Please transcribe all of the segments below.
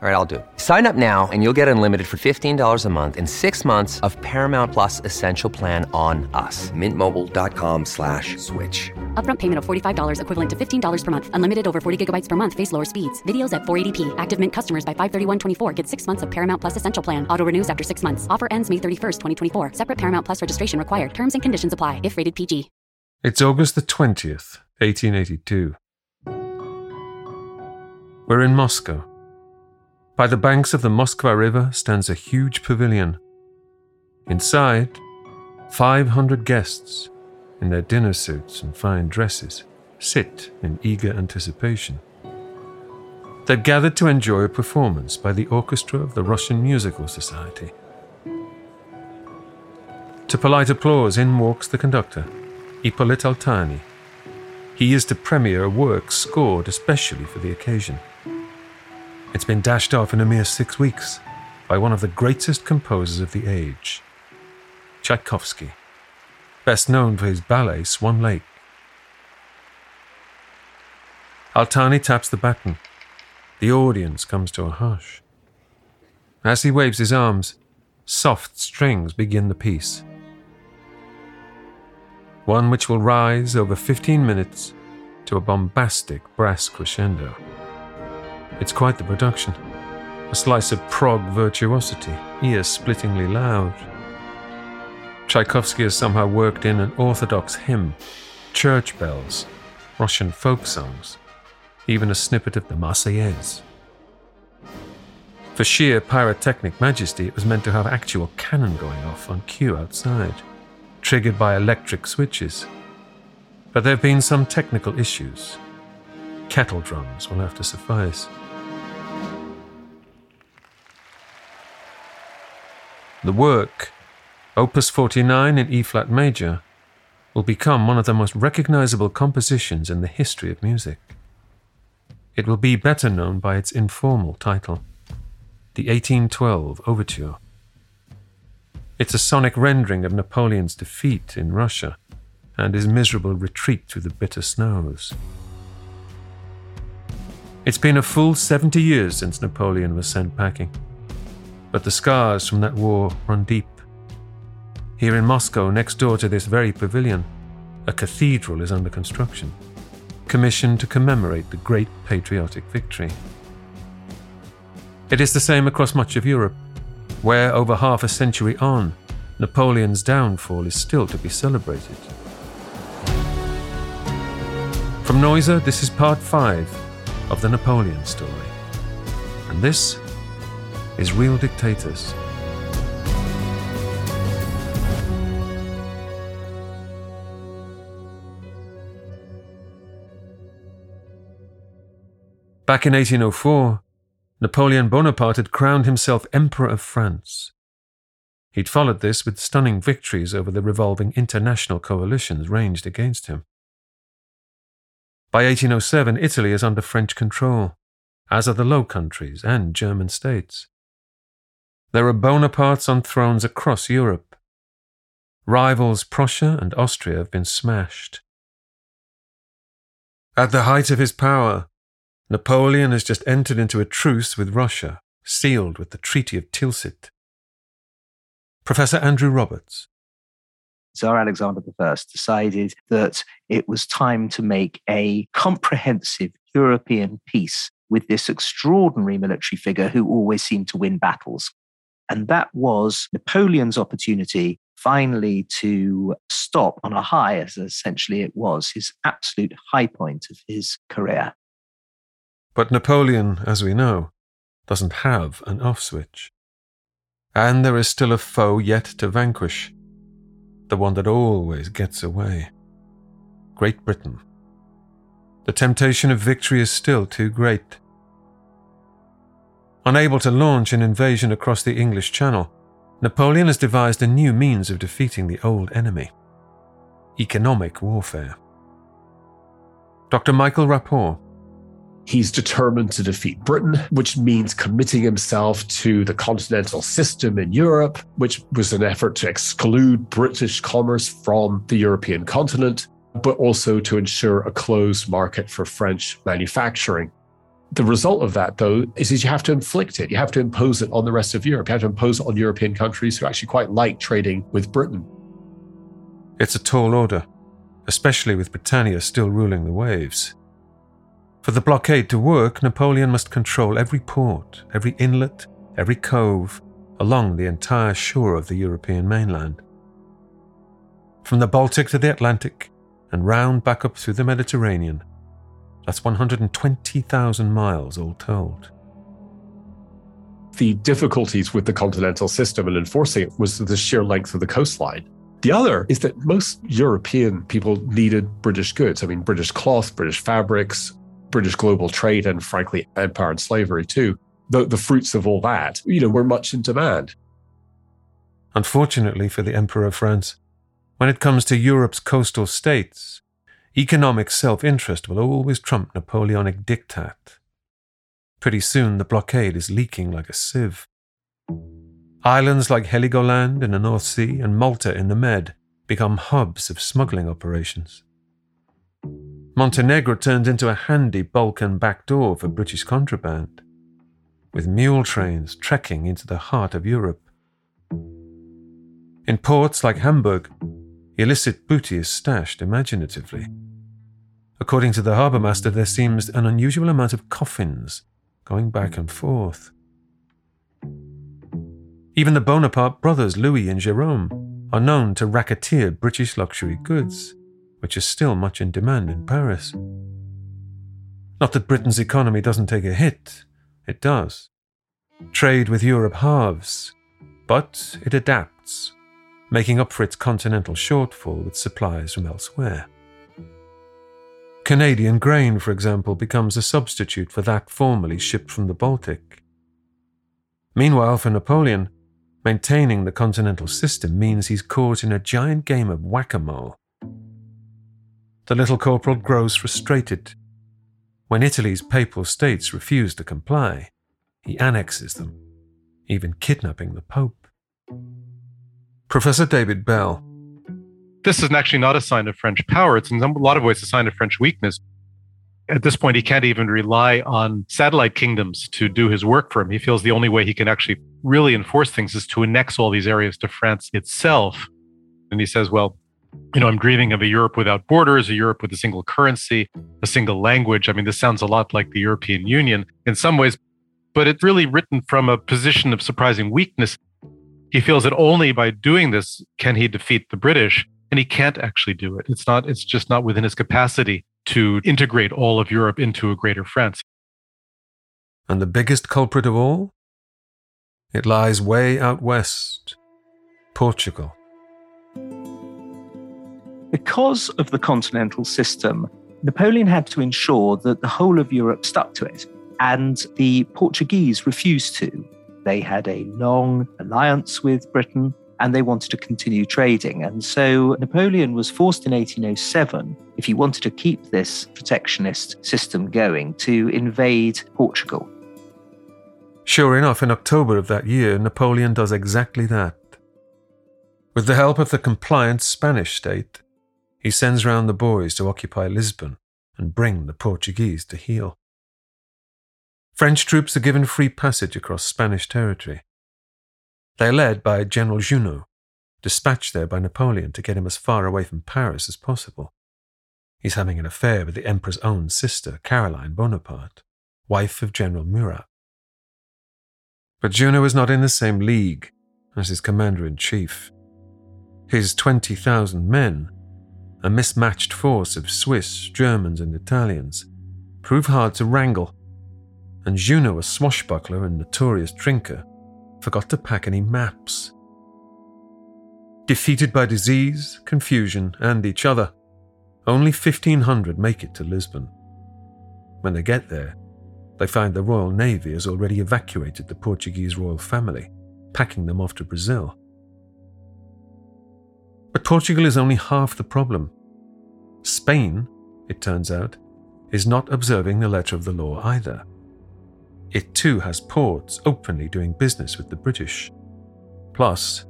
All right, I'll do it. Sign up now and you'll get unlimited for $15 a month and six months of Paramount Plus Essential Plan on us. Mintmobile.com slash switch. Upfront payment of $45 equivalent to $15 per month. Unlimited over 40 gigabytes per month. Face lower speeds. Videos at 480p. Active Mint customers by 531.24 get six months of Paramount Plus Essential Plan. Auto renews after six months. Offer ends May 31st, 2024. Separate Paramount Plus registration required. Terms and conditions apply if rated PG. It's August the 20th, 1882. We're in Moscow. By the banks of the Moskva River stands a huge pavilion. Inside, 500 guests, in their dinner suits and fine dresses, sit in eager anticipation. They've gathered to enjoy a performance by the orchestra of the Russian Musical Society. To polite applause, in walks the conductor, Ippolit Altani. He is to premiere a work scored especially for the occasion. It's been dashed off in a mere six weeks by one of the greatest composers of the age, Tchaikovsky, best known for his ballet Swan Lake. Altani taps the baton. The audience comes to a hush. As he waves his arms, soft strings begin the piece. One which will rise over 15 minutes to a bombastic brass crescendo. It's quite the production. A slice of prog virtuosity, ear splittingly loud. Tchaikovsky has somehow worked in an orthodox hymn, church bells, Russian folk songs, even a snippet of the Marseillaise. For sheer pyrotechnic majesty, it was meant to have actual cannon going off on cue outside, triggered by electric switches. But there have been some technical issues. Kettle drums will have to suffice. The work, Opus 49 in E flat major, will become one of the most recognizable compositions in the history of music. It will be better known by its informal title, the 1812 Overture. It's a sonic rendering of Napoleon's defeat in Russia and his miserable retreat through the bitter snows. It's been a full 70 years since Napoleon was sent packing but the scars from that war run deep. Here in Moscow, next door to this very pavilion, a cathedral is under construction, commissioned to commemorate the great patriotic victory. It is the same across much of Europe, where over half a century on, Napoleon's downfall is still to be celebrated. From Noiser, this is part five of the Napoleon story. And this is Real Dictators. Back in 1804, Napoleon Bonaparte had crowned himself Emperor of France. He'd followed this with stunning victories over the revolving international coalitions ranged against him. By 1807, Italy is under French control, as are the Low Countries and German states. There are Bonapartes on thrones across Europe. Rivals Prussia and Austria have been smashed. At the height of his power, Napoleon has just entered into a truce with Russia, sealed with the Treaty of Tilsit. Professor Andrew Roberts. Tsar Alexander I decided that it was time to make a comprehensive European peace with this extraordinary military figure who always seemed to win battles. And that was Napoleon's opportunity finally to stop on a high, as essentially it was, his absolute high point of his career. But Napoleon, as we know, doesn't have an off switch. And there is still a foe yet to vanquish, the one that always gets away Great Britain. The temptation of victory is still too great. Unable to launch an invasion across the English Channel, Napoleon has devised a new means of defeating the old enemy economic warfare. Dr. Michael Rapport. He's determined to defeat Britain, which means committing himself to the continental system in Europe, which was an effort to exclude British commerce from the European continent, but also to ensure a closed market for French manufacturing. The result of that, though, is, you have to inflict it. You have to impose it on the rest of Europe. You have to impose it on European countries who actually quite like trading with Britain. It's a tall order, especially with Britannia still ruling the waves. For the blockade to work, Napoleon must control every port, every inlet, every cove along the entire shore of the European mainland. From the Baltic to the Atlantic and round back up through the Mediterranean, that's 120,000 miles all told. The difficulties with the continental system and enforcing it was the sheer length of the coastline. The other is that most European people needed British goods. I mean, British cloth, British fabrics, British global trade and frankly empire and slavery too, the, the fruits of all that, you know, were much in demand. Unfortunately for the Emperor of France, when it comes to Europe's coastal states, economic self-interest will always trump Napoleonic diktat. Pretty soon the blockade is leaking like a sieve. Islands like Heligoland in the North Sea and Malta in the Med become hubs of smuggling operations. Montenegro turns into a handy Balkan backdoor for British contraband, with mule trains trekking into the heart of Europe. In ports like Hamburg, illicit booty is stashed imaginatively. According to the harbour master, there seems an unusual amount of coffins going back and forth. Even the Bonaparte brothers, Louis and Jerome, are known to racketeer British luxury goods which is still much in demand in Paris. Not that Britain's economy doesn't take a hit, it does. Trade with Europe halves, but it adapts, making up for its continental shortfall with supplies from elsewhere. Canadian grain, for example, becomes a substitute for that formerly shipped from the Baltic. Meanwhile, for Napoleon, maintaining the continental system means he's caught in a giant game of whack a mole the little corporal grows frustrated. When Italy's papal states refuse to comply, he annexes them, even kidnapping the Pope. Professor David Bell. This is actually not a sign of French power. It's in a lot of ways a sign of French weakness. At this point, he can't even rely on satellite kingdoms to do his work for him. He feels the only way he can actually really enforce things is to annex all these areas to France itself. And he says, well, you know, I'm dreaming of a Europe without borders, a Europe with a single currency, a single language. I mean, this sounds a lot like the European Union in some ways, but it's really written from a position of surprising weakness. He feels that only by doing this can he defeat the British, and he can't actually do it. It's not, it's just not within his capacity to integrate all of Europe into a greater France. And the biggest culprit of all? It lies way out west Portugal. Because of the continental system, Napoleon had to ensure that the whole of Europe stuck to it, and the Portuguese refused to. They had a long alliance with Britain and they wanted to continue trading. And so Napoleon was forced in 1807, if he wanted to keep this protectionist system going, to invade Portugal. Sure enough, in October of that year, Napoleon does exactly that. With the help of the compliant Spanish state, he sends round the boys to occupy Lisbon and bring the Portuguese to heel. French troops are given free passage across Spanish territory. They are led by General Junot, dispatched there by Napoleon to get him as far away from Paris as possible. He's having an affair with the Emperor's own sister, Caroline Bonaparte, wife of General Murat. But Junot is not in the same league as his commander in chief. His 20,000 men a mismatched force of Swiss, Germans, and Italians, prove hard to wrangle, and Junot, a swashbuckler and notorious drinker, forgot to pack any maps. Defeated by disease, confusion, and each other, only 1,500 make it to Lisbon. When they get there, they find the Royal Navy has already evacuated the Portuguese royal family, packing them off to Brazil. But Portugal is only half the problem. Spain, it turns out, is not observing the letter of the law either. It too has ports openly doing business with the British. Plus,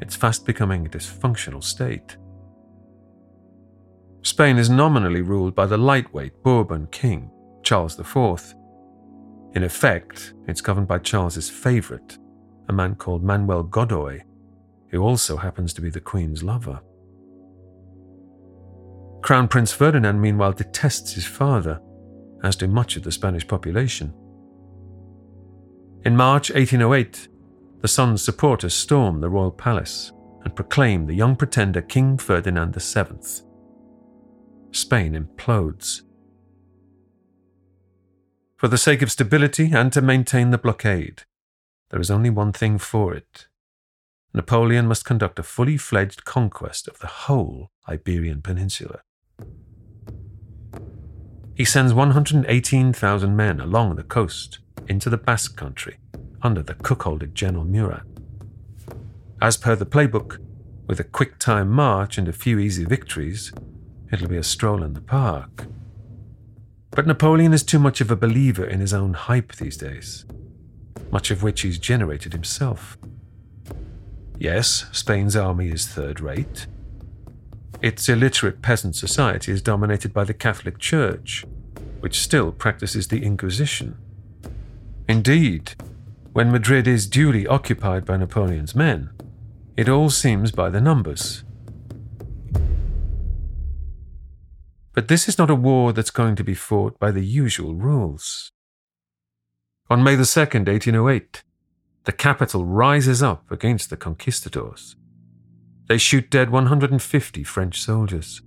it's fast becoming a dysfunctional state. Spain is nominally ruled by the lightweight Bourbon king, Charles IV. In effect, it's governed by Charles's favourite, a man called Manuel Godoy, who also happens to be the Queen's lover. Crown Prince Ferdinand, meanwhile, detests his father, as do much of the Spanish population. In March 1808, the son's supporters storm the royal palace and proclaim the young pretender King Ferdinand VII. Spain implodes. For the sake of stability and to maintain the blockade, there is only one thing for it Napoleon must conduct a fully fledged conquest of the whole Iberian Peninsula. He sends 118,000 men along the coast into the Basque country under the cuckolded General Murat. As per the playbook, with a quick time march and a few easy victories, it'll be a stroll in the park. But Napoleon is too much of a believer in his own hype these days, much of which he's generated himself. Yes, Spain's army is third rate. Its illiterate peasant society is dominated by the Catholic Church, which still practices the Inquisition. Indeed, when Madrid is duly occupied by Napoleon's men, it all seems by the numbers. But this is not a war that's going to be fought by the usual rules. On May the 2nd, 1808, the capital rises up against the conquistadors. They shoot dead 150 French soldiers.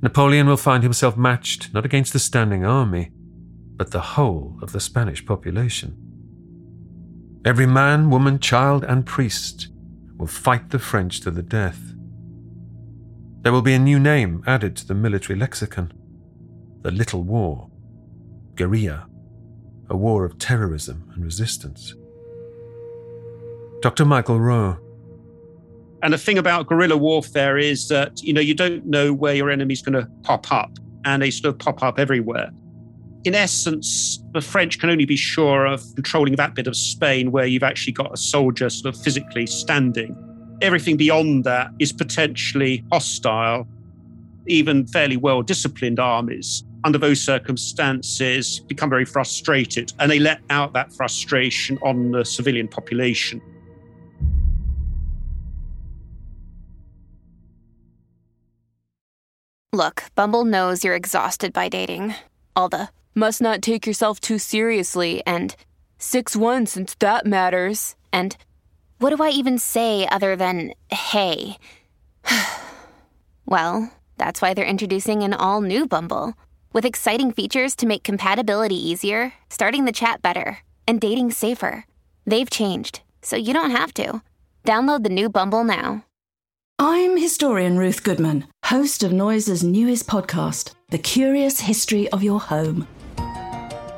Napoleon will find himself matched not against the standing army, but the whole of the Spanish population. Every man, woman, child, and priest will fight the French to the death. There will be a new name added to the military lexicon the Little War, guerrilla a war of terrorism and resistance. Dr. Michael Rowe. And the thing about guerrilla warfare is that, you know, you don't know where your enemy's going to pop up, and they sort of pop up everywhere. In essence, the French can only be sure of controlling that bit of Spain where you've actually got a soldier sort of physically standing. Everything beyond that is potentially hostile. Even fairly well disciplined armies under those circumstances, become very frustrated and they let out that frustration on the civilian population. Look, Bumble knows you're exhausted by dating. All the must not take yourself too seriously and 6 1 since that matters. And what do I even say other than hey? well, that's why they're introducing an all new Bumble. With exciting features to make compatibility easier, starting the chat better, and dating safer. They've changed, so you don't have to. Download the new Bumble now. I'm historian Ruth Goodman, host of Noiser's newest podcast, The Curious History of Your Home.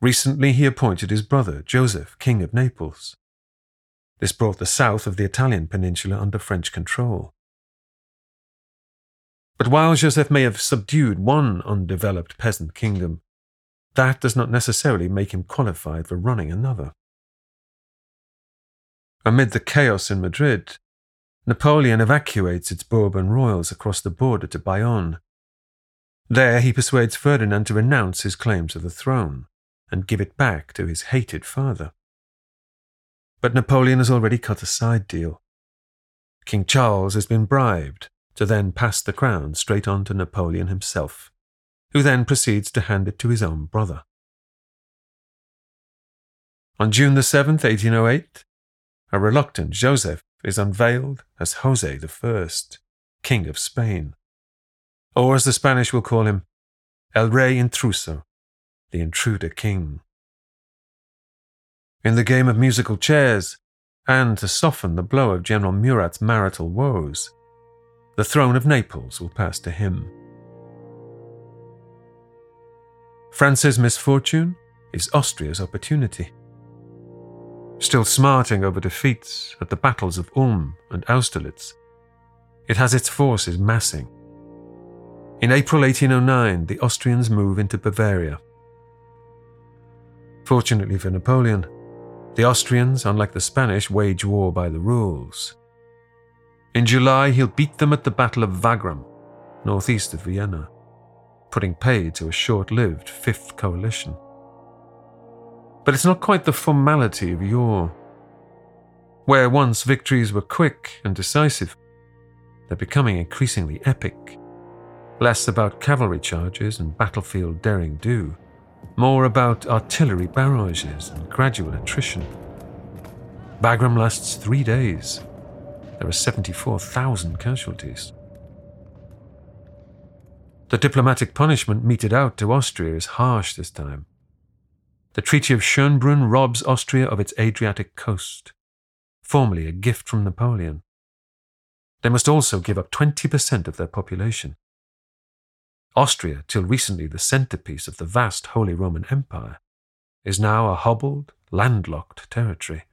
Recently, he appointed his brother, Joseph, King of Naples. This brought the south of the Italian peninsula under French control. But while Joseph may have subdued one undeveloped peasant kingdom, that does not necessarily make him qualified for running another. Amid the chaos in Madrid, Napoleon evacuates its Bourbon royals across the border to Bayonne. There he persuades Ferdinand to renounce his claim to the throne and give it back to his hated father. But Napoleon has already cut a side deal. King Charles has been bribed to then pass the crown straight on to Napoleon himself, who then proceeds to hand it to his own brother. On June the 7th, 1808, a reluctant Joseph is unveiled as Jose I, King of Spain, or as the Spanish will call him, El Rey Intruso, the intruder king. In the game of musical chairs, and to soften the blow of General Murat's marital woes, the throne of Naples will pass to him. France's misfortune is Austria's opportunity. Still smarting over defeats at the battles of Ulm and Austerlitz, it has its forces massing. In April 1809, the Austrians move into Bavaria. Fortunately for Napoleon, the Austrians, unlike the Spanish, wage war by the rules. In July, he'll beat them at the Battle of Wagram, northeast of Vienna, putting paid to a short lived Fifth Coalition. But it's not quite the formality of yore. Where once victories were quick and decisive, they're becoming increasingly epic. Less about cavalry charges and battlefield daring do, more about artillery barrages and gradual attrition. Wagram lasts three days. There are 74,000 casualties. The diplomatic punishment meted out to Austria is harsh this time. The Treaty of Schönbrunn robs Austria of its Adriatic coast, formerly a gift from Napoleon. They must also give up 20% of their population. Austria, till recently the centerpiece of the vast Holy Roman Empire, is now a hobbled, landlocked territory.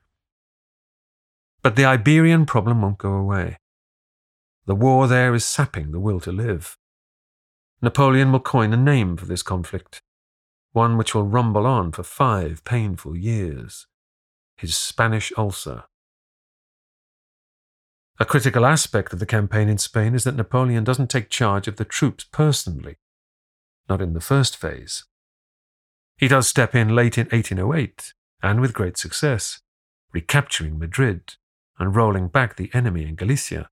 But the Iberian problem won't go away. The war there is sapping the will to live. Napoleon will coin a name for this conflict one which will rumble on for five painful years his Spanish ulcer. A critical aspect of the campaign in Spain is that Napoleon doesn't take charge of the troops personally, not in the first phase. He does step in late in 1808, and with great success, recapturing Madrid and rolling back the enemy in Galicia.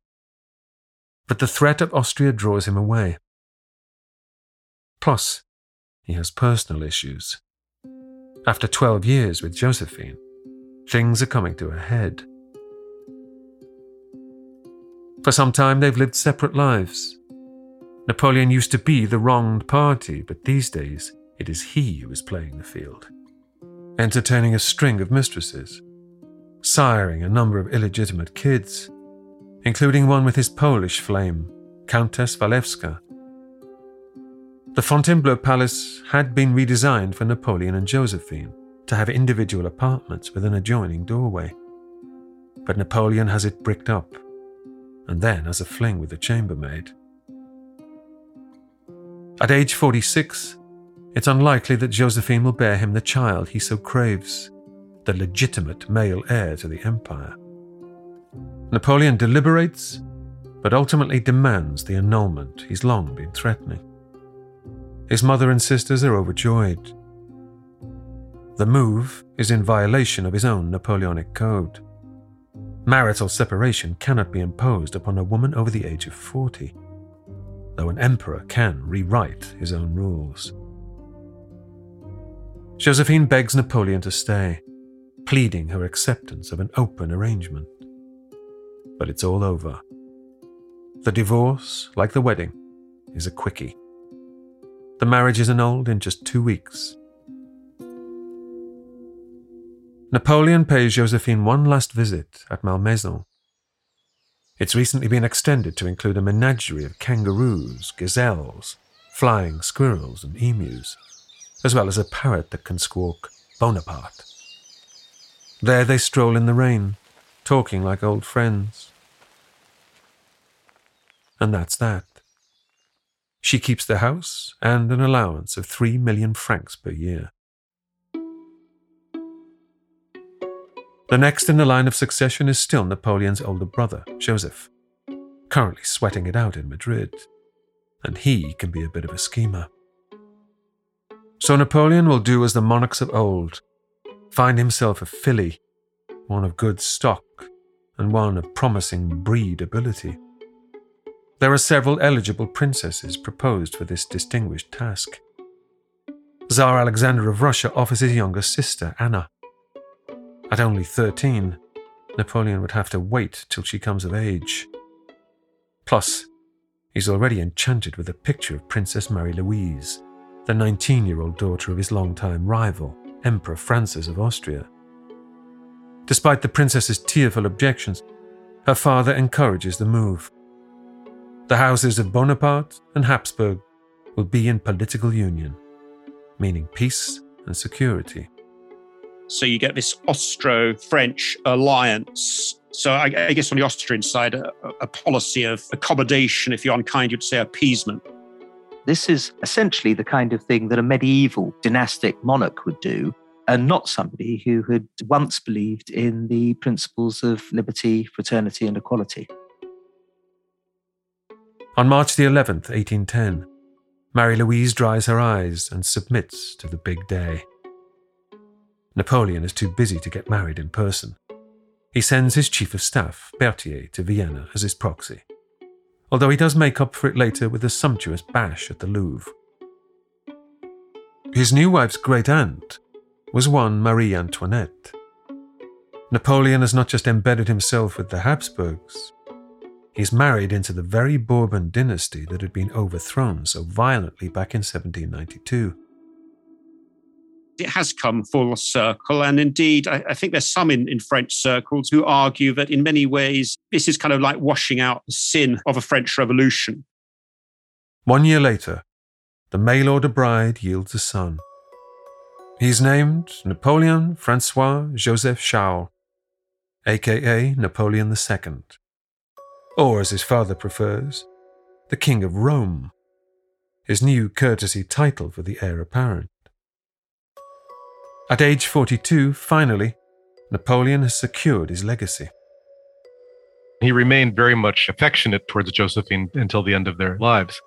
But the threat of Austria draws him away. Plus, he has personal issues. After 12 years with Josephine, things are coming to a head. For some time, they've lived separate lives. Napoleon used to be the wronged party, but these days, it is he who is playing the field, entertaining a string of mistresses, siring a number of illegitimate kids, including one with his Polish flame, Countess Walewska, the Fontainebleau Palace had been redesigned for Napoleon and Josephine to have individual apartments with an adjoining doorway. But Napoleon has it bricked up, and then as a fling with the chambermaid. At age 46, it's unlikely that Josephine will bear him the child he so craves, the legitimate male heir to the empire. Napoleon deliberates, but ultimately demands the annulment he's long been threatening. His mother and sisters are overjoyed. The move is in violation of his own Napoleonic code. Marital separation cannot be imposed upon a woman over the age of 40, though an emperor can rewrite his own rules. Josephine begs Napoleon to stay, pleading her acceptance of an open arrangement. But it's all over. The divorce, like the wedding, is a quickie. The marriage is annulled in just two weeks. Napoleon pays Josephine one last visit at Malmaison. It's recently been extended to include a menagerie of kangaroos, gazelles, flying squirrels, and emus, as well as a parrot that can squawk Bonaparte. There they stroll in the rain, talking like old friends. And that's that. She keeps the house and an allowance of three million francs per year. The next in the line of succession is still Napoleon's older brother, Joseph, currently sweating it out in Madrid, and he can be a bit of a schemer. So Napoleon will do as the monarchs of old find himself a filly, one of good stock, and one of promising breed ability. There are several eligible princesses proposed for this distinguished task. Tsar Alexander of Russia offers his younger sister, Anna. At only 13, Napoleon would have to wait till she comes of age. Plus, he's already enchanted with a picture of Princess Marie Louise, the 19 year old daughter of his longtime rival, Emperor Francis of Austria. Despite the princess's tearful objections, her father encourages the move. The houses of Bonaparte and Habsburg will be in political union, meaning peace and security. So you get this Austro French alliance. So I, I, guess on the Austrian side, a, a policy of accommodation, if you're unkind, you'd say appeasement. This is essentially the kind of thing that a medieval dynastic monarch would do, and not somebody who had once believed in the principles of liberty, fraternity, and equality. On March the 11th, 1810, Marie Louise dries her eyes and submits to the big day. Napoleon is too busy to get married in person. He sends his chief of staff, Berthier, to Vienna as his proxy although he does make up for it later with a sumptuous bash at the Louvre. His new wife's great aunt was one Marie Antoinette. Napoleon has not just embedded himself with the Habsburgs, he's married into the very Bourbon dynasty that had been overthrown so violently back in 1792 it has come full circle. And indeed, I, I, think there's some in, in French circles who argue that in many ways, this is kind of like washing out the sin of a French Revolution. One year later, the mail order bride yields a son. He's named Napoleon Francois Joseph Charles, aka Napoleon II, or as his father prefers, the King of Rome, his new courtesy title for the heir apparent. At age 42, finally, Napoleon has secured his legacy. He remained very much affectionate towards Josephine until the end of their lives.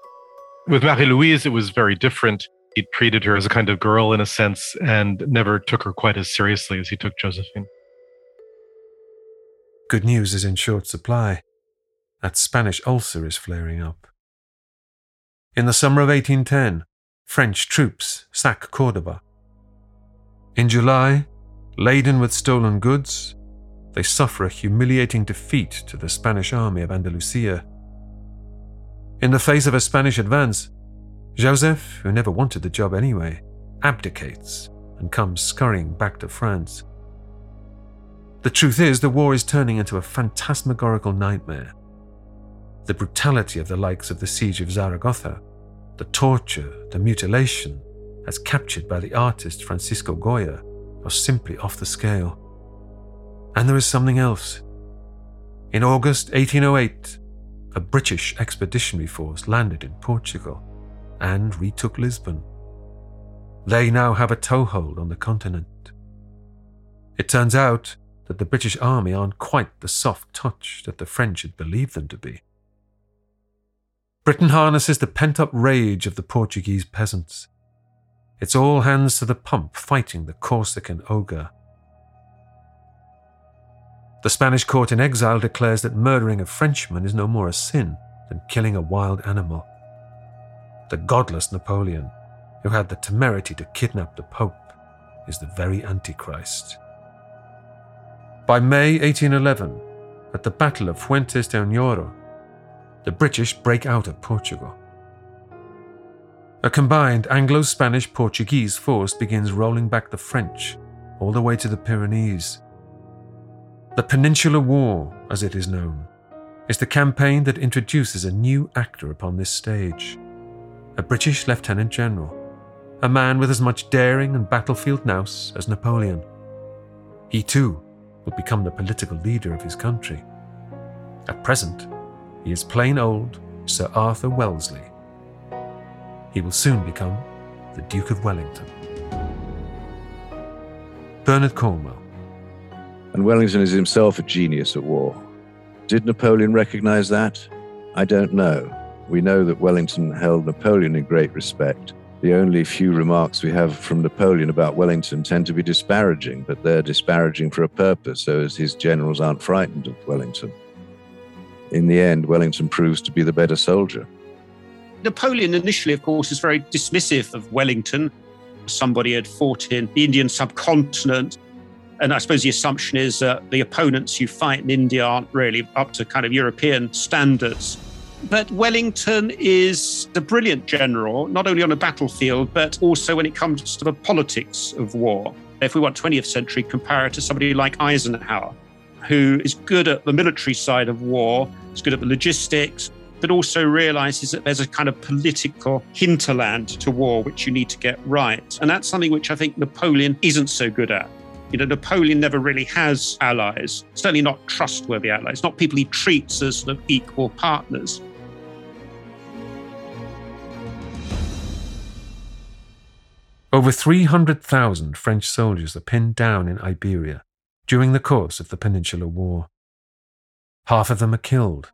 With Marie Louise, it was very different. He treated her as a kind of girl in a sense and never took her quite as seriously as he took Josephine. Good news is in short supply. That Spanish ulcer is flaring up. In the summer of 1810, French troops sack Cordoba in July, laden with stolen goods, they suffer a humiliating defeat to the Spanish army of Andalusia. In the face of a Spanish advance, Joseph, who never wanted the job anyway, abdicates and comes scurrying back to France. The truth is, the war is turning into a phantasmagorical nightmare. The brutality of the likes of the siege of Zaragoza, the torture, the mutilation, as captured by the artist Francisco Goya, was simply off the scale. And there is something else. In August 1808, a British expeditionary force landed in Portugal and retook Lisbon. They now have a toehold on the continent. It turns out that the British army aren't quite the soft touch that the French had believed them to be. Britain harnesses the pent up rage of the Portuguese peasants it's all hands to the pump fighting the Corsican ogre. The Spanish court in exile declares that murdering a Frenchman is no more a sin than killing a wild animal. The godless Napoleon, who had the temerity to kidnap the Pope, is the very Antichrist. By May 1811, at the Battle of Fuentes de Oñoro, the British break out of Portugal. A combined Anglo Spanish Portuguese force begins rolling back the French all the way to the Pyrenees. The Peninsular War, as it is known, is the campaign that introduces a new actor upon this stage a British Lieutenant General, a man with as much daring and battlefield nous as Napoleon. He too will become the political leader of his country. At present, he is plain old Sir Arthur Wellesley he will soon become the Duke of Wellington. Bernard Cornwell. And Wellington is himself a genius at war. Did Napoleon recognize that? I don't know. We know that Wellington held Napoleon in great respect, The only few remarks we have from Napoleon about Wellington tend to be disparaging, but they're disparaging for a purpose so as his generals aren't frightened of Wellington. In the end, Wellington proves to be the better soldier. Napoleon initially, of course, is very dismissive of Wellington. Somebody had fought in the Indian subcontinent. And I suppose the assumption is that the opponents you fight in India aren't really up to kind of European standards. But Wellington is a brilliant general, not only on a battlefield, but also when it comes to the politics of war. If we want 20th century, compare somebody like Eisenhower, who is good at the military side of war, is good at the logistics, but also realizes that there's a kind of political hinterland to war which you need to get right. And that's something which I think Napoleon isn't so good at. You know, Napoleon never really has allies, certainly not trustworthy allies, not people he treats as sort of equal partners. Over 300,000 French soldiers are pinned down in Iberia during the course of the Peninsular War. Half of them are killed.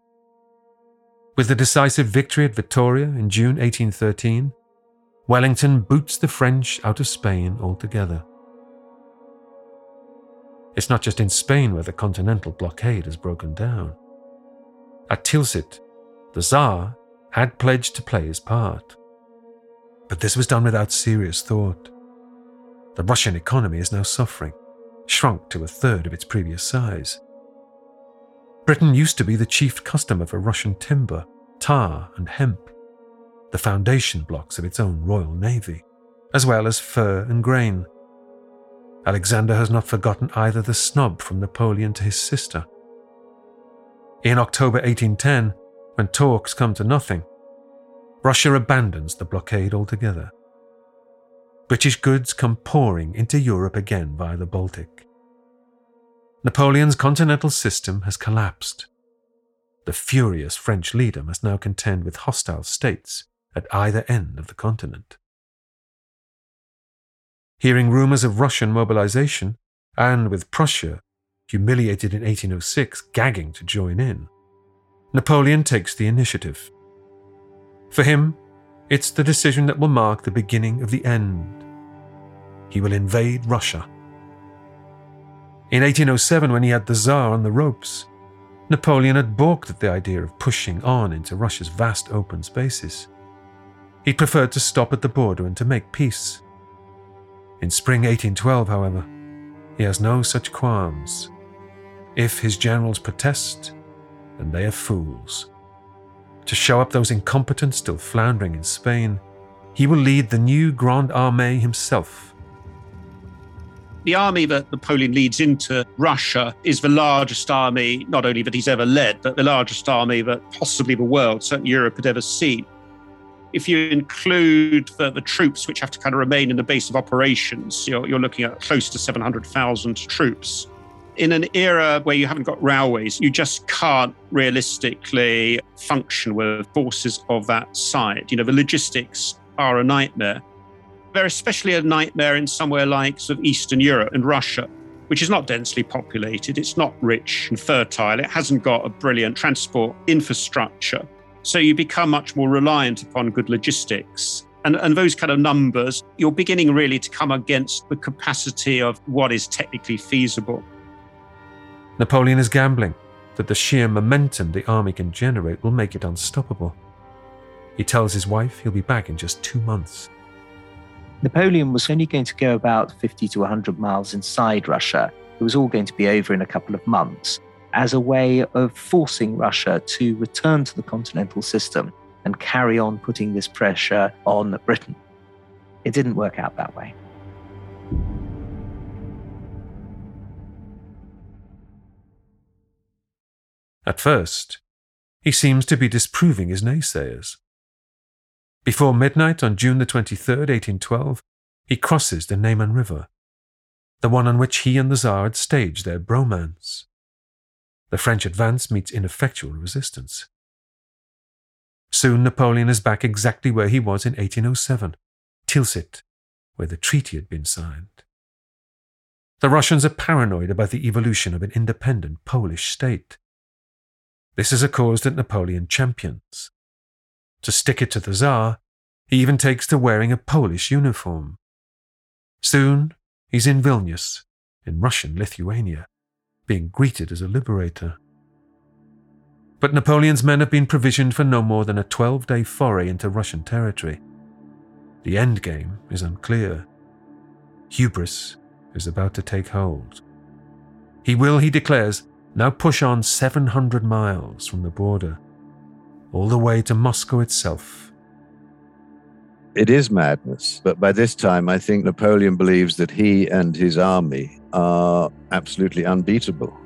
With the decisive victory at Vittoria in June 1813, Wellington boots the French out of Spain altogether. It's not just in Spain where the continental blockade has broken down. At Tilsit, the Tsar had pledged to play his part. But this was done without serious thought. The Russian economy is now suffering, shrunk to a third of its previous size. Britain used to be the chief customer for Russian timber, tar, and hemp, the foundation blocks of its own Royal Navy, as well as fur and grain. Alexander has not forgotten either the snub from Napoleon to his sister. In October 1810, when talks come to nothing, Russia abandons the blockade altogether. British goods come pouring into Europe again via the Baltic. Napoleon's continental system has collapsed. The furious French leader must now contend with hostile states at either end of the continent. Hearing rumours of Russian mobilization, and with Prussia, humiliated in 1806, gagging to join in, Napoleon takes the initiative. For him, it's the decision that will mark the beginning of the end. He will invade Russia. In 1807, when he had the Tsar on the ropes, Napoleon had balked at the idea of pushing on into Russia's vast open spaces. He preferred to stop at the border and to make peace. In spring 1812, however, he has no such qualms. If his generals protest, then they are fools. To show up those incompetents still floundering in Spain, he will lead the new Grande Armée himself. The army that Napoleon leads into Russia is the largest army, not only that he's ever led, but the largest army that possibly the world, certainly Europe, had ever seen. If you include the, the troops which have to kind of remain in the base of operations, you're, you're looking at close to 700,000 troops in an era where you haven't got railways, you just can't realistically function with forces of that side. You know, the logistics are a nightmare. They're especially a nightmare in somewhere like sort of Eastern Europe and Russia, which is not densely populated. It's not rich and fertile. It hasn't got a brilliant transport infrastructure. So you become much more reliant upon good logistics. And, and those kind of numbers, you're beginning really to come against the capacity of what is technically feasible. Napoleon is gambling that the sheer momentum the army can generate will make it unstoppable. He tells his wife he'll be back in just two months. Napoleon was only going to go about 50 to 100 miles inside Russia. It was all going to be over in a couple of months as a way of forcing Russia to return to the continental system and carry on putting this pressure on Britain. It didn't work out that way. At first, he seems to be disproving his naysayers. Before midnight on June the 23rd, 1812, he crosses the Neman River, the one on which he and the Tsar had staged their bromance. The French advance meets ineffectual resistance. Soon Napoleon is back exactly where he was in 1807, Tilsit, where the treaty had been signed. The Russians are paranoid about the evolution of an independent Polish state. This is a cause that Napoleon champions. To stick it to the Tsar, He even takes to wearing a Polish uniform. Soon, he's in Vilnius, in Russian Lithuania, being greeted as a liberator. But Napoleon's men have been provisioned for no more than a 12 day foray into Russian territory. The end game is unclear. Hubris is about to take hold. He will, he declares, now push on 700 miles from the border, all the way to Moscow itself. It is madness, but by this time, I think Napoleon believes that he and his army are absolutely unbeatable.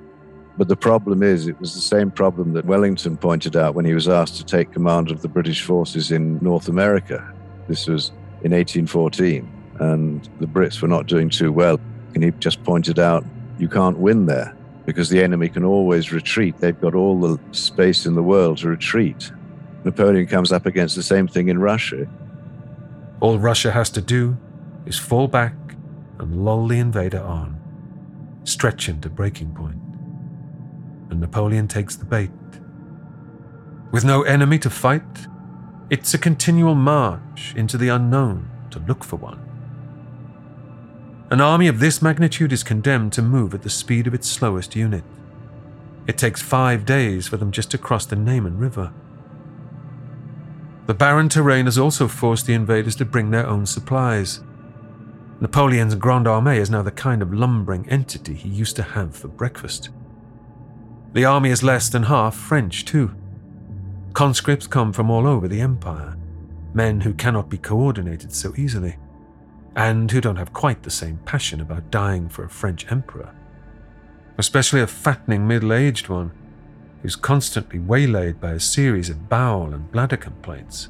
But the problem is, it was the same problem that Wellington pointed out when he was asked to take command of the British forces in North America. This was in 1814, and the Brits were not doing too well. And he just pointed out, you can't win there because the enemy can always retreat. They've got all the space in the world to retreat. Napoleon comes up against the same thing in Russia. All Russia has to do is fall back and lull the invader on, stretch him to breaking point. And Napoleon takes the bait. With no enemy to fight, it's a continual march into the unknown to look for one. An army of this magnitude is condemned to move at the speed of its slowest unit. It takes five days for them just to cross the Niemen River. The barren terrain has also forced the invaders to bring their own supplies. Napoleon's Grande Armée is now the kind of lumbering entity he used to have for breakfast. The army is less than half French, too. Conscripts come from all over the empire, men who cannot be coordinated so easily and who don't have quite the same passion about dying for a French emperor. Especially a fattening middle aged one who's constantly waylaid by a series of bowel and bladder complaints.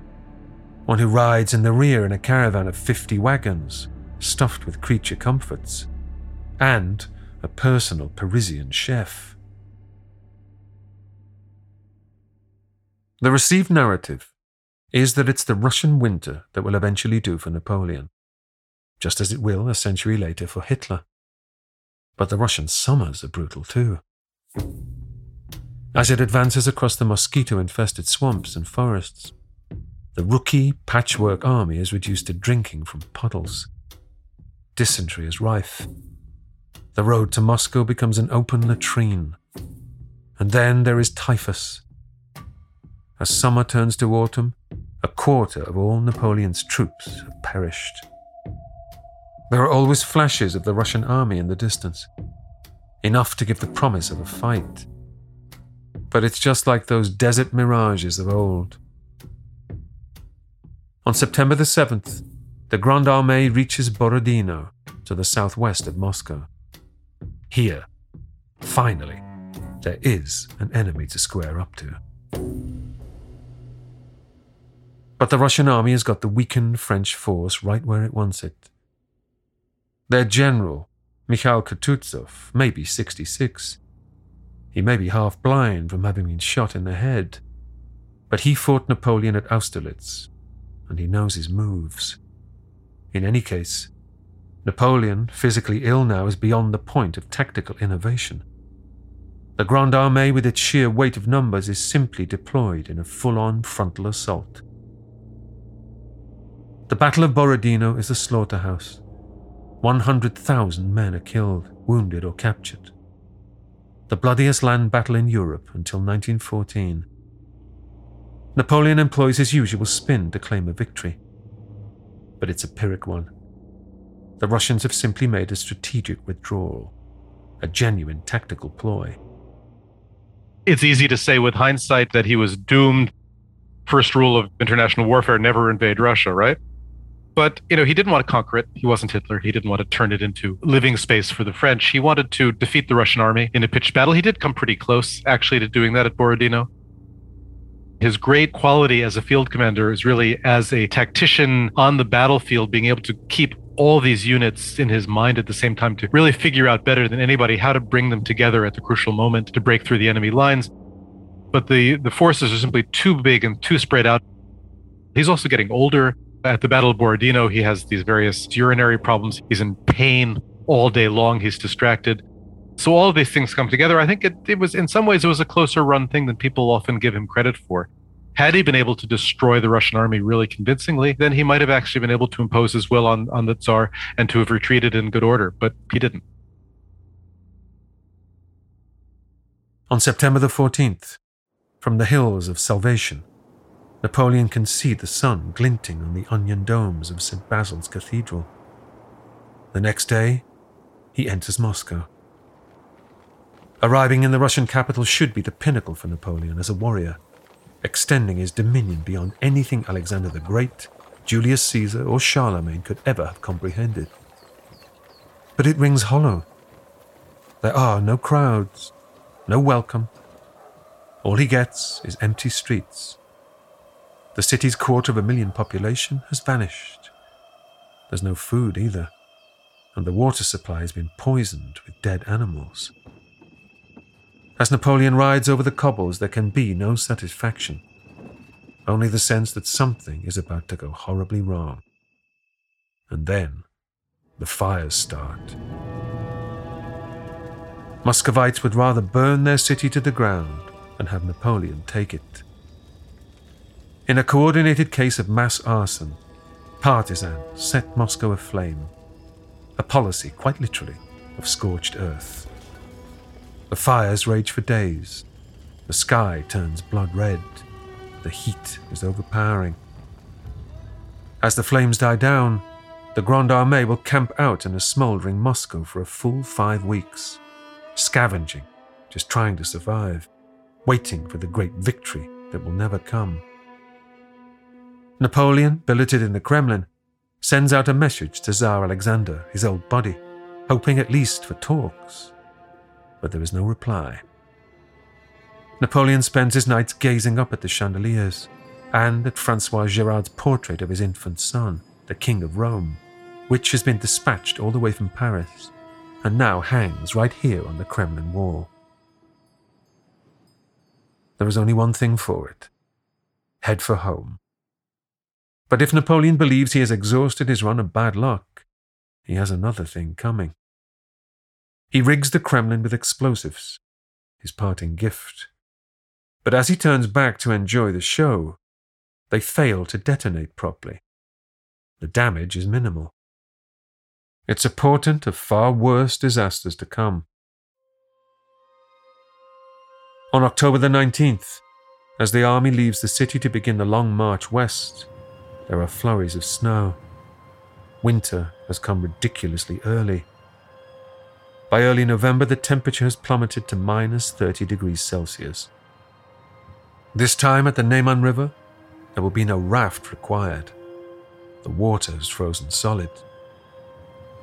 One who rides in the rear in a caravan of 50 wagons, stuffed with creature comforts, and a personal Parisian chef. The received narrative is that it's the Russian winter that will eventually do for Napoleon just as it will a century later for Hitler. But the Russian summers are brutal too. As it advances across the mosquito infested swamps and forests, the rookie patchwork army is reduced to drinking from puddles. Dysentery is rife. The road to Moscow becomes an open latrine. And then there is typhus. As summer turns to autumn, a quarter of all Napoleon's troops have perished. There are always flashes of the Russian army in the distance, enough to give the promise of a fight. But it's just like those desert mirages of old. On September the 7th, the Grande Armée reaches Borodino to the southwest of Moscow. Here, finally, there is an enemy to square up to. But the Russian army has got the weakened French force right where it wants it. Their general, Mikhail Kutuzov, may be 66. He may be half blind from having been shot in the head. But he fought Napoleon at Austerlitz, and he knows his moves. In any case, Napoleon, physically ill now, is beyond the point of tactical innovation. The Grande Armée, with its sheer weight of numbers, is simply deployed in a full on frontal assault. The Battle of Borodino is a slaughterhouse. 100,000 men are killed, wounded, or captured. The bloodiest land battle in Europe until 1914. Napoleon employs his usual spin to claim a victory. But it's a Pyrrhic one. The Russians have simply made a strategic withdrawal, a genuine tactical ploy. It's easy to say with hindsight that he was doomed. First rule of international warfare never invade Russia, right? But, you know, he didn't want to conquer it. He wasn't Hitler. He didn't want to turn it into living space for the French. He wanted to defeat the Russian army in a pitched battle. He did come pretty close, actually, to doing that at Borodino. His great quality as a field commander is really as a tactician on the battlefield, being able to keep all these units in his mind at the same time to really figure out better than anybody how to bring them together at the crucial moment to break through the enemy lines. But the, the forces are simply too big and too spread out. He's also getting older. At the Battle of Borodino, he has these various urinary problems. He's in pain all day long. He's distracted. So all of these things come together. I think it, it was, in some ways, it was a closer run thing than people often give him credit for. Had he been able to destroy the Russian army really convincingly, then he might have actually been able to impose his will on, on the Tsar and to have retreated in good order, but he didn't. On September the 14th, from the hills of Salvation, Napoleon can see the sun glinting on the onion domes of St. Basil's Cathedral. The next day, he enters Moscow. Arriving in the Russian capital should be the pinnacle for Napoleon as a warrior, extending his dominion beyond anything Alexander the Great, Julius Caesar, or Charlemagne could ever have comprehended. But it rings hollow. There are no crowds, no welcome. All he gets is empty streets. The city's quarter of a million population has vanished. There's no food either, and the water supply has been poisoned with dead animals. As Napoleon rides over the cobbles, there can be no satisfaction, only the sense that something is about to go horribly wrong. And then the fires start. Muscovites would rather burn their city to the ground than have Napoleon take it. In a coordinated case of mass arson, partisans set Moscow aflame, a policy, quite literally, of scorched earth. The fires rage for days. The sky turns blood red. The heat is overpowering. As the flames die down, the Grande Armée will camp out in a smouldering Moscow for a full five weeks, scavenging, just trying to survive, waiting for the great victory that will never come. Napoleon, billeted in the Kremlin, sends out a message to Tsar Alexander, his old buddy, hoping at least for talks but there is no reply. Napoleon spends his nights gazing up at the chandeliers and at Francois Gerard's portrait of his infant son, the King of Rome, which has been dispatched all the way from Paris and now hangs right here on the Kremlin wall. There is only one thing for it head for home. But if Napoleon believes he has exhausted his run of bad luck, he has another thing coming. He rigs the Kremlin with explosives, his parting gift. But as he turns back to enjoy the show, they fail to detonate properly. The damage is minimal. It's a portent of far worse disasters to come. On October the 19th, as the army leaves the city to begin the long march west, there are flurries of snow. Winter has come ridiculously early. By early November, the temperature has plummeted to minus 30 degrees Celsius. This time at the Neman River, there will be no raft required. The water is frozen solid.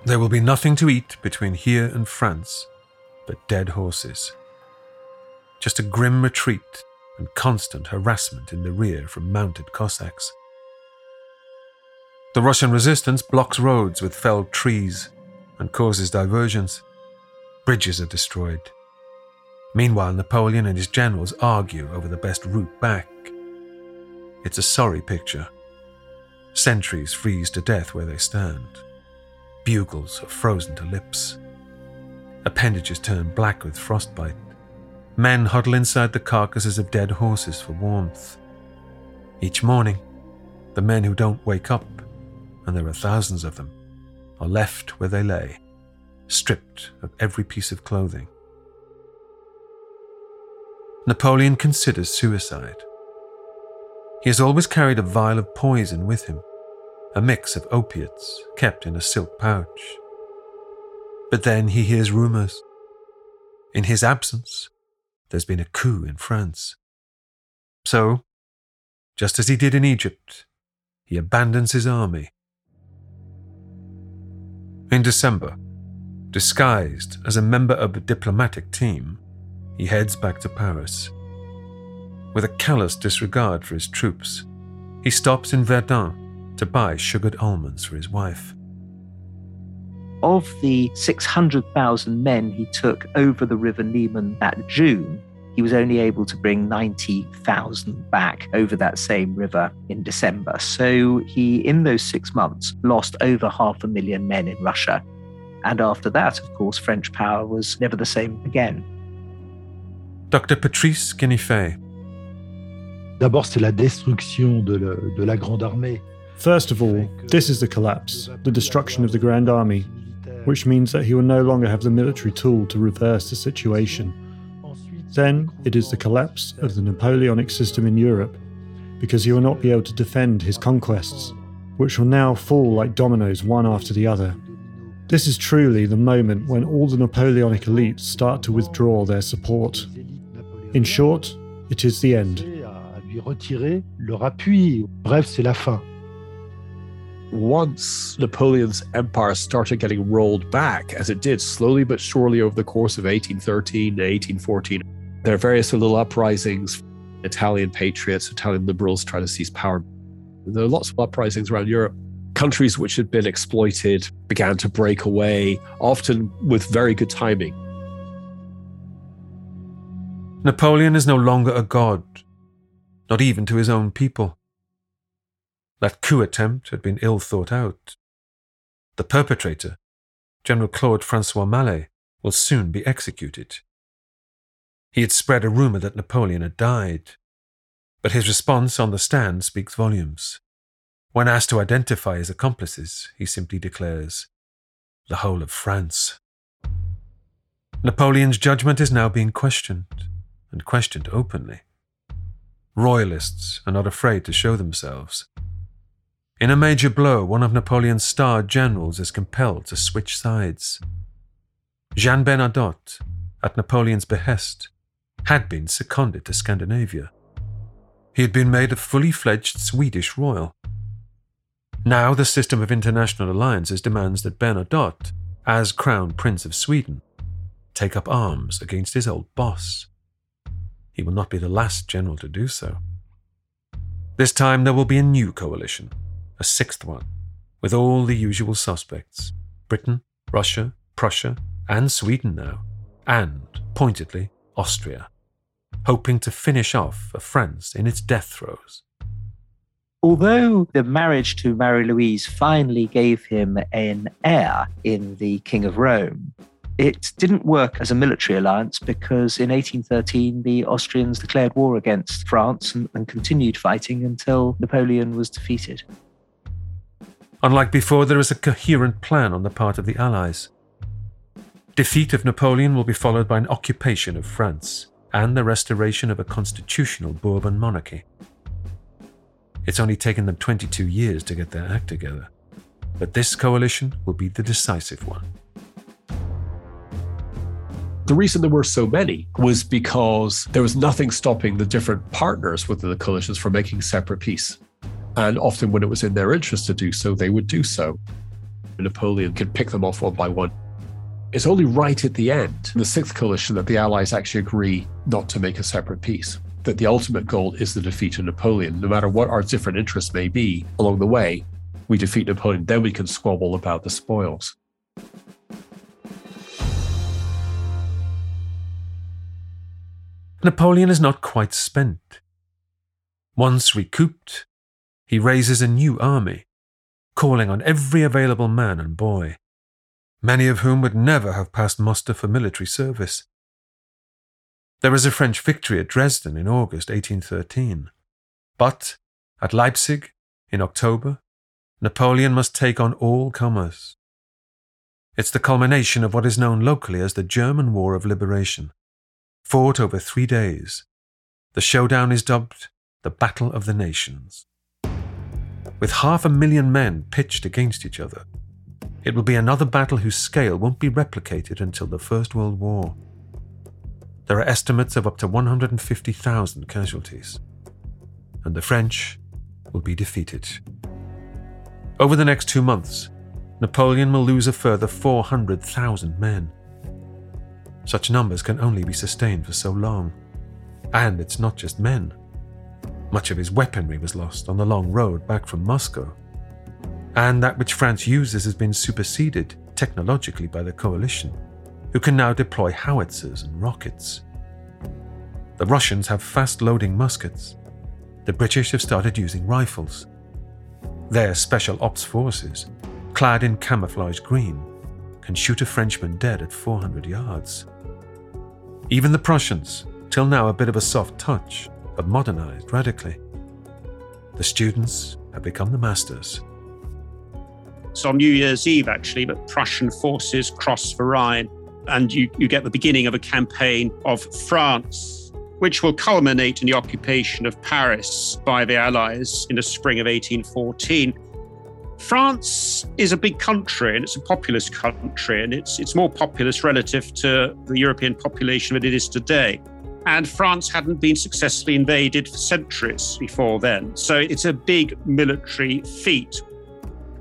There will be nothing to eat between here and France but dead horses. Just a grim retreat and constant harassment in the rear from mounted Cossacks. The Russian resistance blocks roads with felled trees and causes diversions. Bridges are destroyed. Meanwhile, Napoleon and his generals argue over the best route back. It's a sorry picture. Sentries freeze to death where they stand. Bugles are frozen to lips. Appendages turn black with frostbite. Men huddle inside the carcasses of dead horses for warmth. Each morning, the men who don't wake up, and there are thousands of them, are left where they lay stripped of every piece of clothing. Napoleon considers suicide. He has always carried a vial of poison with him, a mix of opiates kept in a silk pouch. But then he hears rumors. In his absence, there's been a coup in France. So, just as he did in Egypt, he abandons his army. In December, Disguised as a member of a diplomatic team, he heads back to Paris. With a callous disregard for his troops, he stops in Verdun to buy sugared almonds for his wife. Of the 600,000 men he took over the River Niemen that June, he was only able to bring 90,000 back over that same river in December. So he, in those six months, lost over half a million men in Russia and after that, of course, French power was never the same again. Dr. Patrice Gueniffey. D'abord, c'est la destruction de, la, de la Grande Armée. First of all, this is the collapse, the destruction of the Grand Army, which means that he will no longer have the military tool to reverse the situation. Then it is the collapse of the Napoleonic system in Europe, because he will not be able to defend his conquests, which will now fall like dominoes one after the other. This is truly the moment when all the Napoleonic elites start to withdraw their support. In short, it is the end. Bref, c'est la fin. Once Napoleon's empire started getting rolled back, as it did slowly but surely over the course of 1813 to 1814, there are various little uprisings. Italian patriots, Italian liberals try to seize power. There are lots of uprisings around Europe. Countries which had been exploited began to break away, often with very good timing. Napoleon is no longer a god, not even to his own people. That coup attempt had been ill thought out. The perpetrator, General Claude Francois Malet, will soon be executed. He had spread a rumor that Napoleon had died, but his response on the stand speaks volumes. When asked to identify his accomplices, he simply declares, the whole of France. Napoleon's judgment is now being questioned, and questioned openly. Royalists are not afraid to show themselves. In a major blow, one of Napoleon's star generals is compelled to switch sides. Jean Bernadotte, at Napoleon's behest, had been seconded to Scandinavia. He had been made a fully fledged Swedish royal. Now the system of international alliances demands that Bernadotte, as Crown Prince of Sweden, take up arms against his old boss. He will not be the last general to do so. This time there will be a new coalition a sixth one, with all the usual suspects Britain, Russia, Prussia, and Sweden now, and, pointedly, Austria, hoping to finish off a France in its death throes. Although the marriage to Marie Louise finally gave him an heir in the King of Rome, it didn't work as a military alliance because in 1813 the Austrians declared war against France and, and continued fighting until Napoleon was defeated. Unlike before, there is a coherent plan on the part of the Allies. Defeat of Napoleon will be followed by an occupation of France and the restoration of a constitutional Bourbon monarchy. It's only taken them 22 years to get their act together, but this coalition will be the decisive one. The reason there were so many was because there was nothing stopping the different partners within the coalitions from making separate peace. And often, when it was in their interest to do so, they would do so. Napoleon could pick them off one by one. It's only right at the end, the Sixth Coalition, that the Allies actually agree not to make a separate peace. That the ultimate goal is the defeat of Napoleon. No matter what our different interests may be along the way, we defeat Napoleon, then we can squabble about the spoils. Napoleon is not quite spent. Once recouped, he raises a new army, calling on every available man and boy, many of whom would never have passed muster for military service. There was a French victory at Dresden in August 1813, but at Leipzig in October, Napoleon must take on all comers. It's the culmination of what is known locally as the German War of Liberation. Fought over three days, the showdown is dubbed the Battle of the Nations with half a million men pitched against each other. It will be another battle whose scale won't be replicated until the First World War. There are estimates of up to 150,000 casualties, and the French will be defeated. Over the next two months, Napoleon will lose a further 400,000 men. Such numbers can only be sustained for so long. And it's not just men. Much of his weaponry was lost on the long road back from Moscow. And that which France uses has been superseded technologically by the coalition, who can now deploy howitzers and rockets. The Russians have fast loading muskets. The British have started using rifles. Their special ops forces, clad in camouflage green, can shoot a Frenchman dead at 400 yards. Even the Prussians, till now a bit of a soft touch, have modernized radically. The students have become the masters. So on New Year's Eve, actually, that Prussian forces cross the Rhine, and you, you get the beginning of a campaign of France, which will culminate in the occupation of Paris by the Allies in the spring of 1814. France is a big country and it's a populous country, and it's, it's more populous relative to the European population than it is today. And France hadn't been successfully invaded for centuries before then. So it's a big military feat.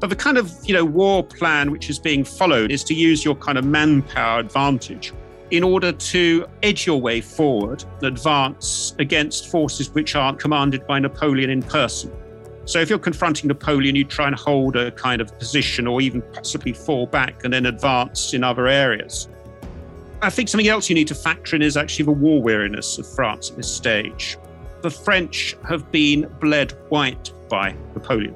But the kind of you know war plan which is being followed is to use your kind of manpower advantage in order to edge your way forward and advance against forces which aren't commanded by Napoleon in person. So if you're confronting Napoleon, you try and hold a kind of position or even possibly fall back and then advance in other areas. I think something else you need to factor in is actually the war weariness of France at this stage. The French have been bled white by Napoleon.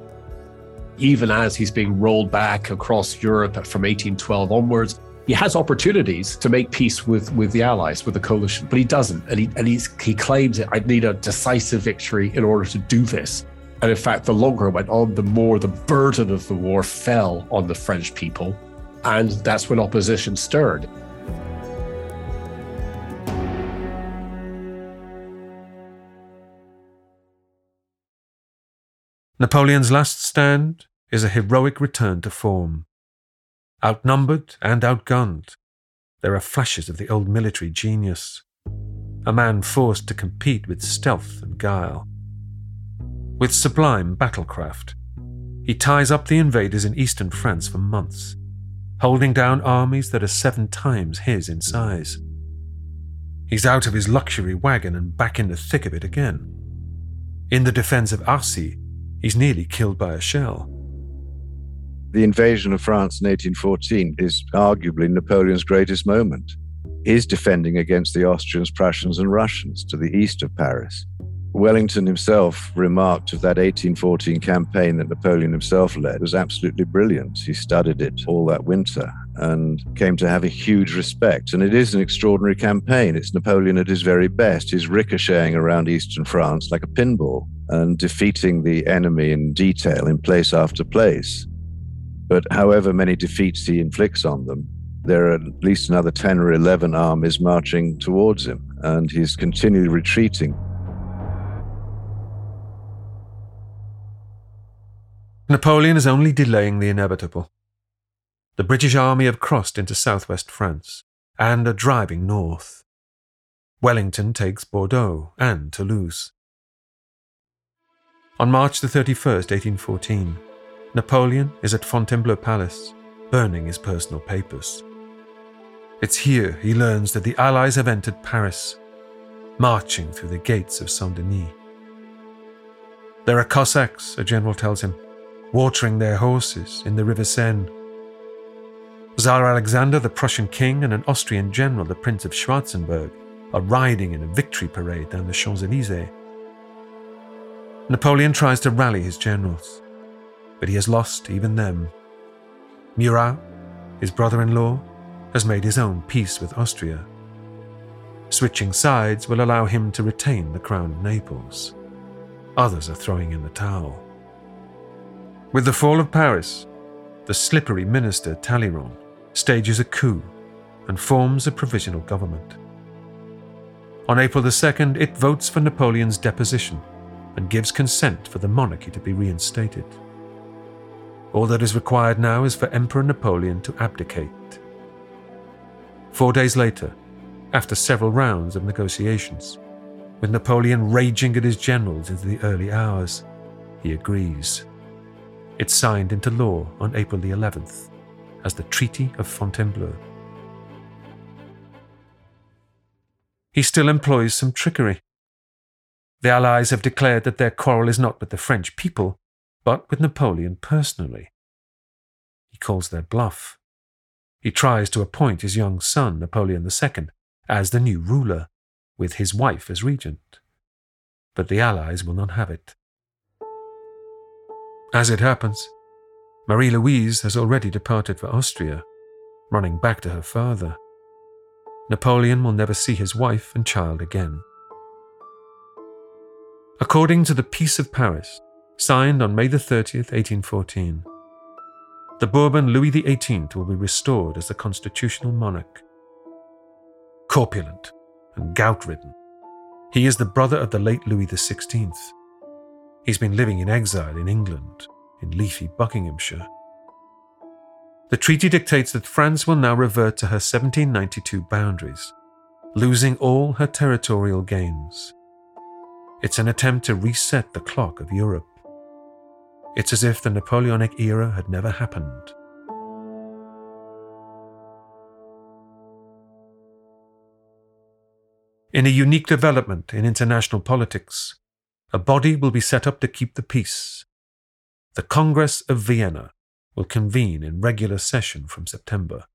Even as he's being rolled back across Europe from 1812 onwards, he has opportunities to make peace with, with the Allies, with the coalition, but he doesn't. And he and he claims I need a decisive victory in order to do this. And in fact, the longer it went on, the more the burden of the war fell on the French people. And that's when opposition stirred. Napoleon's last stand is a heroic return to form. Outnumbered and outgunned, there are flashes of the old military genius. A man forced to compete with stealth and guile. With sublime battlecraft, he ties up the invaders in eastern France for months, holding down armies that are seven times his in size. He's out of his luxury wagon and back in the thick of it again. In the defense of Arcis, he's nearly killed by a shell. The invasion of France in 1814 is arguably Napoleon's greatest moment. He's defending against the Austrians, Prussians, and Russians to the east of Paris. Wellington himself remarked of that 1814 campaign that Napoleon himself led was absolutely brilliant. He studied it all that winter and came to have a huge respect. And it is an extraordinary campaign. It's Napoleon at his very best. He's ricocheting around eastern France like a pinball and defeating the enemy in detail in place after place. But however many defeats he inflicts on them, there are at least another 10 or 11 armies marching towards him, and he's continually retreating. Napoleon is only delaying the inevitable. The British army have crossed into southwest France and are driving north. Wellington takes Bordeaux and Toulouse. On March the 31st, 1814, Napoleon is at Fontainebleau Palace, burning his personal papers. It's here he learns that the Allies have entered Paris, marching through the gates of Saint Denis. There are Cossacks, a general tells him, watering their horses in the River Seine. Tsar Alexander, the Prussian king, and an Austrian general, the Prince of Schwarzenberg, are riding in a victory parade down the Champs Elysees. Napoleon tries to rally his generals, but he has lost even them. Murat, his brother in law, has made his own peace with Austria. Switching sides will allow him to retain the crown of Naples. Others are throwing in the towel. With the fall of Paris, the slippery minister Talleyrand stages a coup and forms a provisional government. On April the 2nd, it votes for Napoleon's deposition and gives consent for the monarchy to be reinstated. All that is required now is for Emperor Napoleon to abdicate. Four days later, after several rounds of negotiations, with Napoleon raging at his generals into the early hours, he agrees. It's signed into law on April the 11th as the Treaty of Fontainebleau. He still employs some trickery. The Allies have declared that their quarrel is not with the French people, but with Napoleon personally. He calls their bluff. He tries to appoint his young son, Napoleon II, as the new ruler, with his wife as regent. But the Allies will not have it. As it happens, Marie Louise has already departed for Austria, running back to her father. Napoleon will never see his wife and child again. According to the Peace of Paris, signed on May the 30th, 1814, the Bourbon Louis XVIII will be restored as the constitutional monarch. Corpulent and gout ridden, he is the brother of the late Louis XVI. He's been living in exile in England, in leafy Buckinghamshire. The treaty dictates that France will now revert to her 1792 boundaries, losing all her territorial gains. It's an attempt to reset the clock of Europe. It's as if the Napoleonic era had never happened. In a unique development in international politics, a body will be set up to keep the peace. The Congress of Vienna will convene in regular session from September.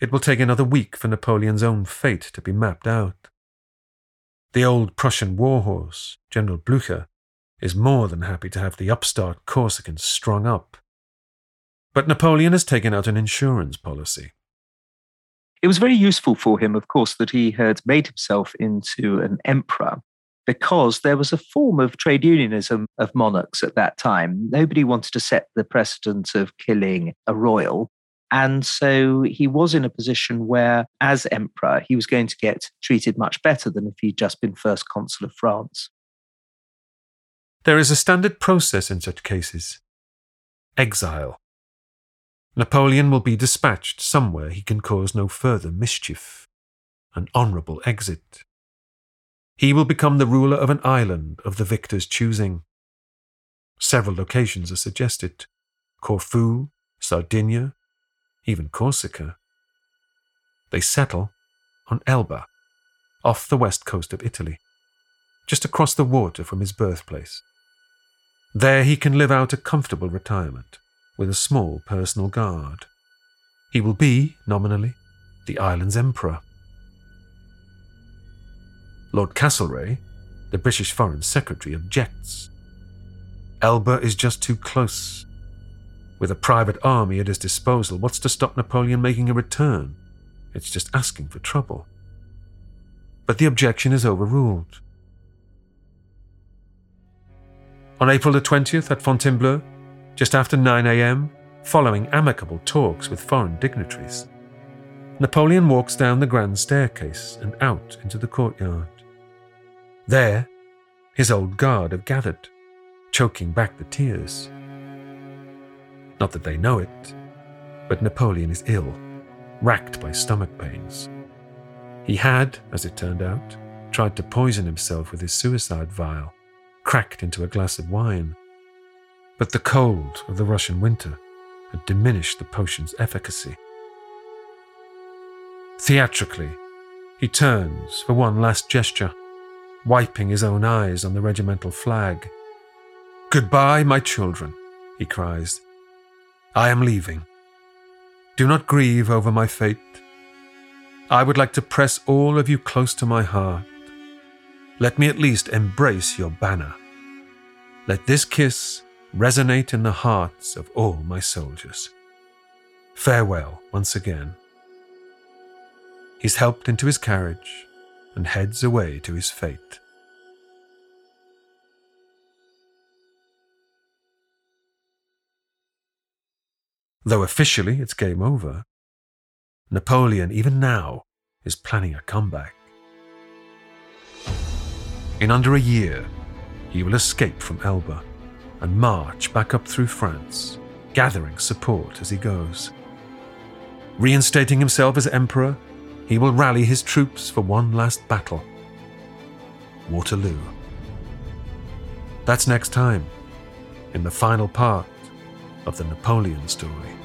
It will take another week for Napoleon's own fate to be mapped out. The old Prussian warhorse, General Blücher, is more than happy to have the upstart Corsicans strung up. But Napoleon has taken out an insurance policy. It was very useful for him, of course, that he had made himself into an emperor because there was a form of trade unionism of monarchs at that time. Nobody wanted to set the precedent of killing a royal. And so he was in a position where, as emperor, he was going to get treated much better than if he'd just been first consul of France. There is a standard process in such cases exile. Napoleon will be dispatched somewhere he can cause no further mischief. An honourable exit. He will become the ruler of an island of the victor's choosing. Several locations are suggested Corfu, Sardinia, even Corsica. They settle on Elba, off the west coast of Italy, just across the water from his birthplace. There he can live out a comfortable retirement with a small personal guard. He will be, nominally, the island's emperor. Lord Castlereagh, the British Foreign Secretary, objects. Elba is just too close. With a private army at his disposal, what's to stop Napoleon making a return? It's just asking for trouble. But the objection is overruled. On April the 20th at Fontainebleau, just after 9 a.m., following amicable talks with foreign dignitaries, Napoleon walks down the grand staircase and out into the courtyard. There, his old guard have gathered, choking back the tears. Not that they know it, but Napoleon is ill, racked by stomach pains. He had, as it turned out, tried to poison himself with his suicide vial, cracked into a glass of wine. But the cold of the Russian winter had diminished the potion's efficacy. Theatrically, he turns for one last gesture wiping his own eyes on the regimental flag. Goodbye, my children, he cries. I am leaving. Do not grieve over my fate. I would like to press all of you close to my heart. Let me at least embrace your banner. Let this kiss resonate in the hearts of all my soldiers. Farewell once again. He's helped into his carriage and heads away to his fate. Though officially it's game over, Napoleon, even now, is planning a comeback. In under a year, he will escape from Elba and march back up through France, gathering support as he goes. Reinstating himself as emperor, he will rally his troops for one last battle Waterloo. That's next time in the final part of the Napoleon story.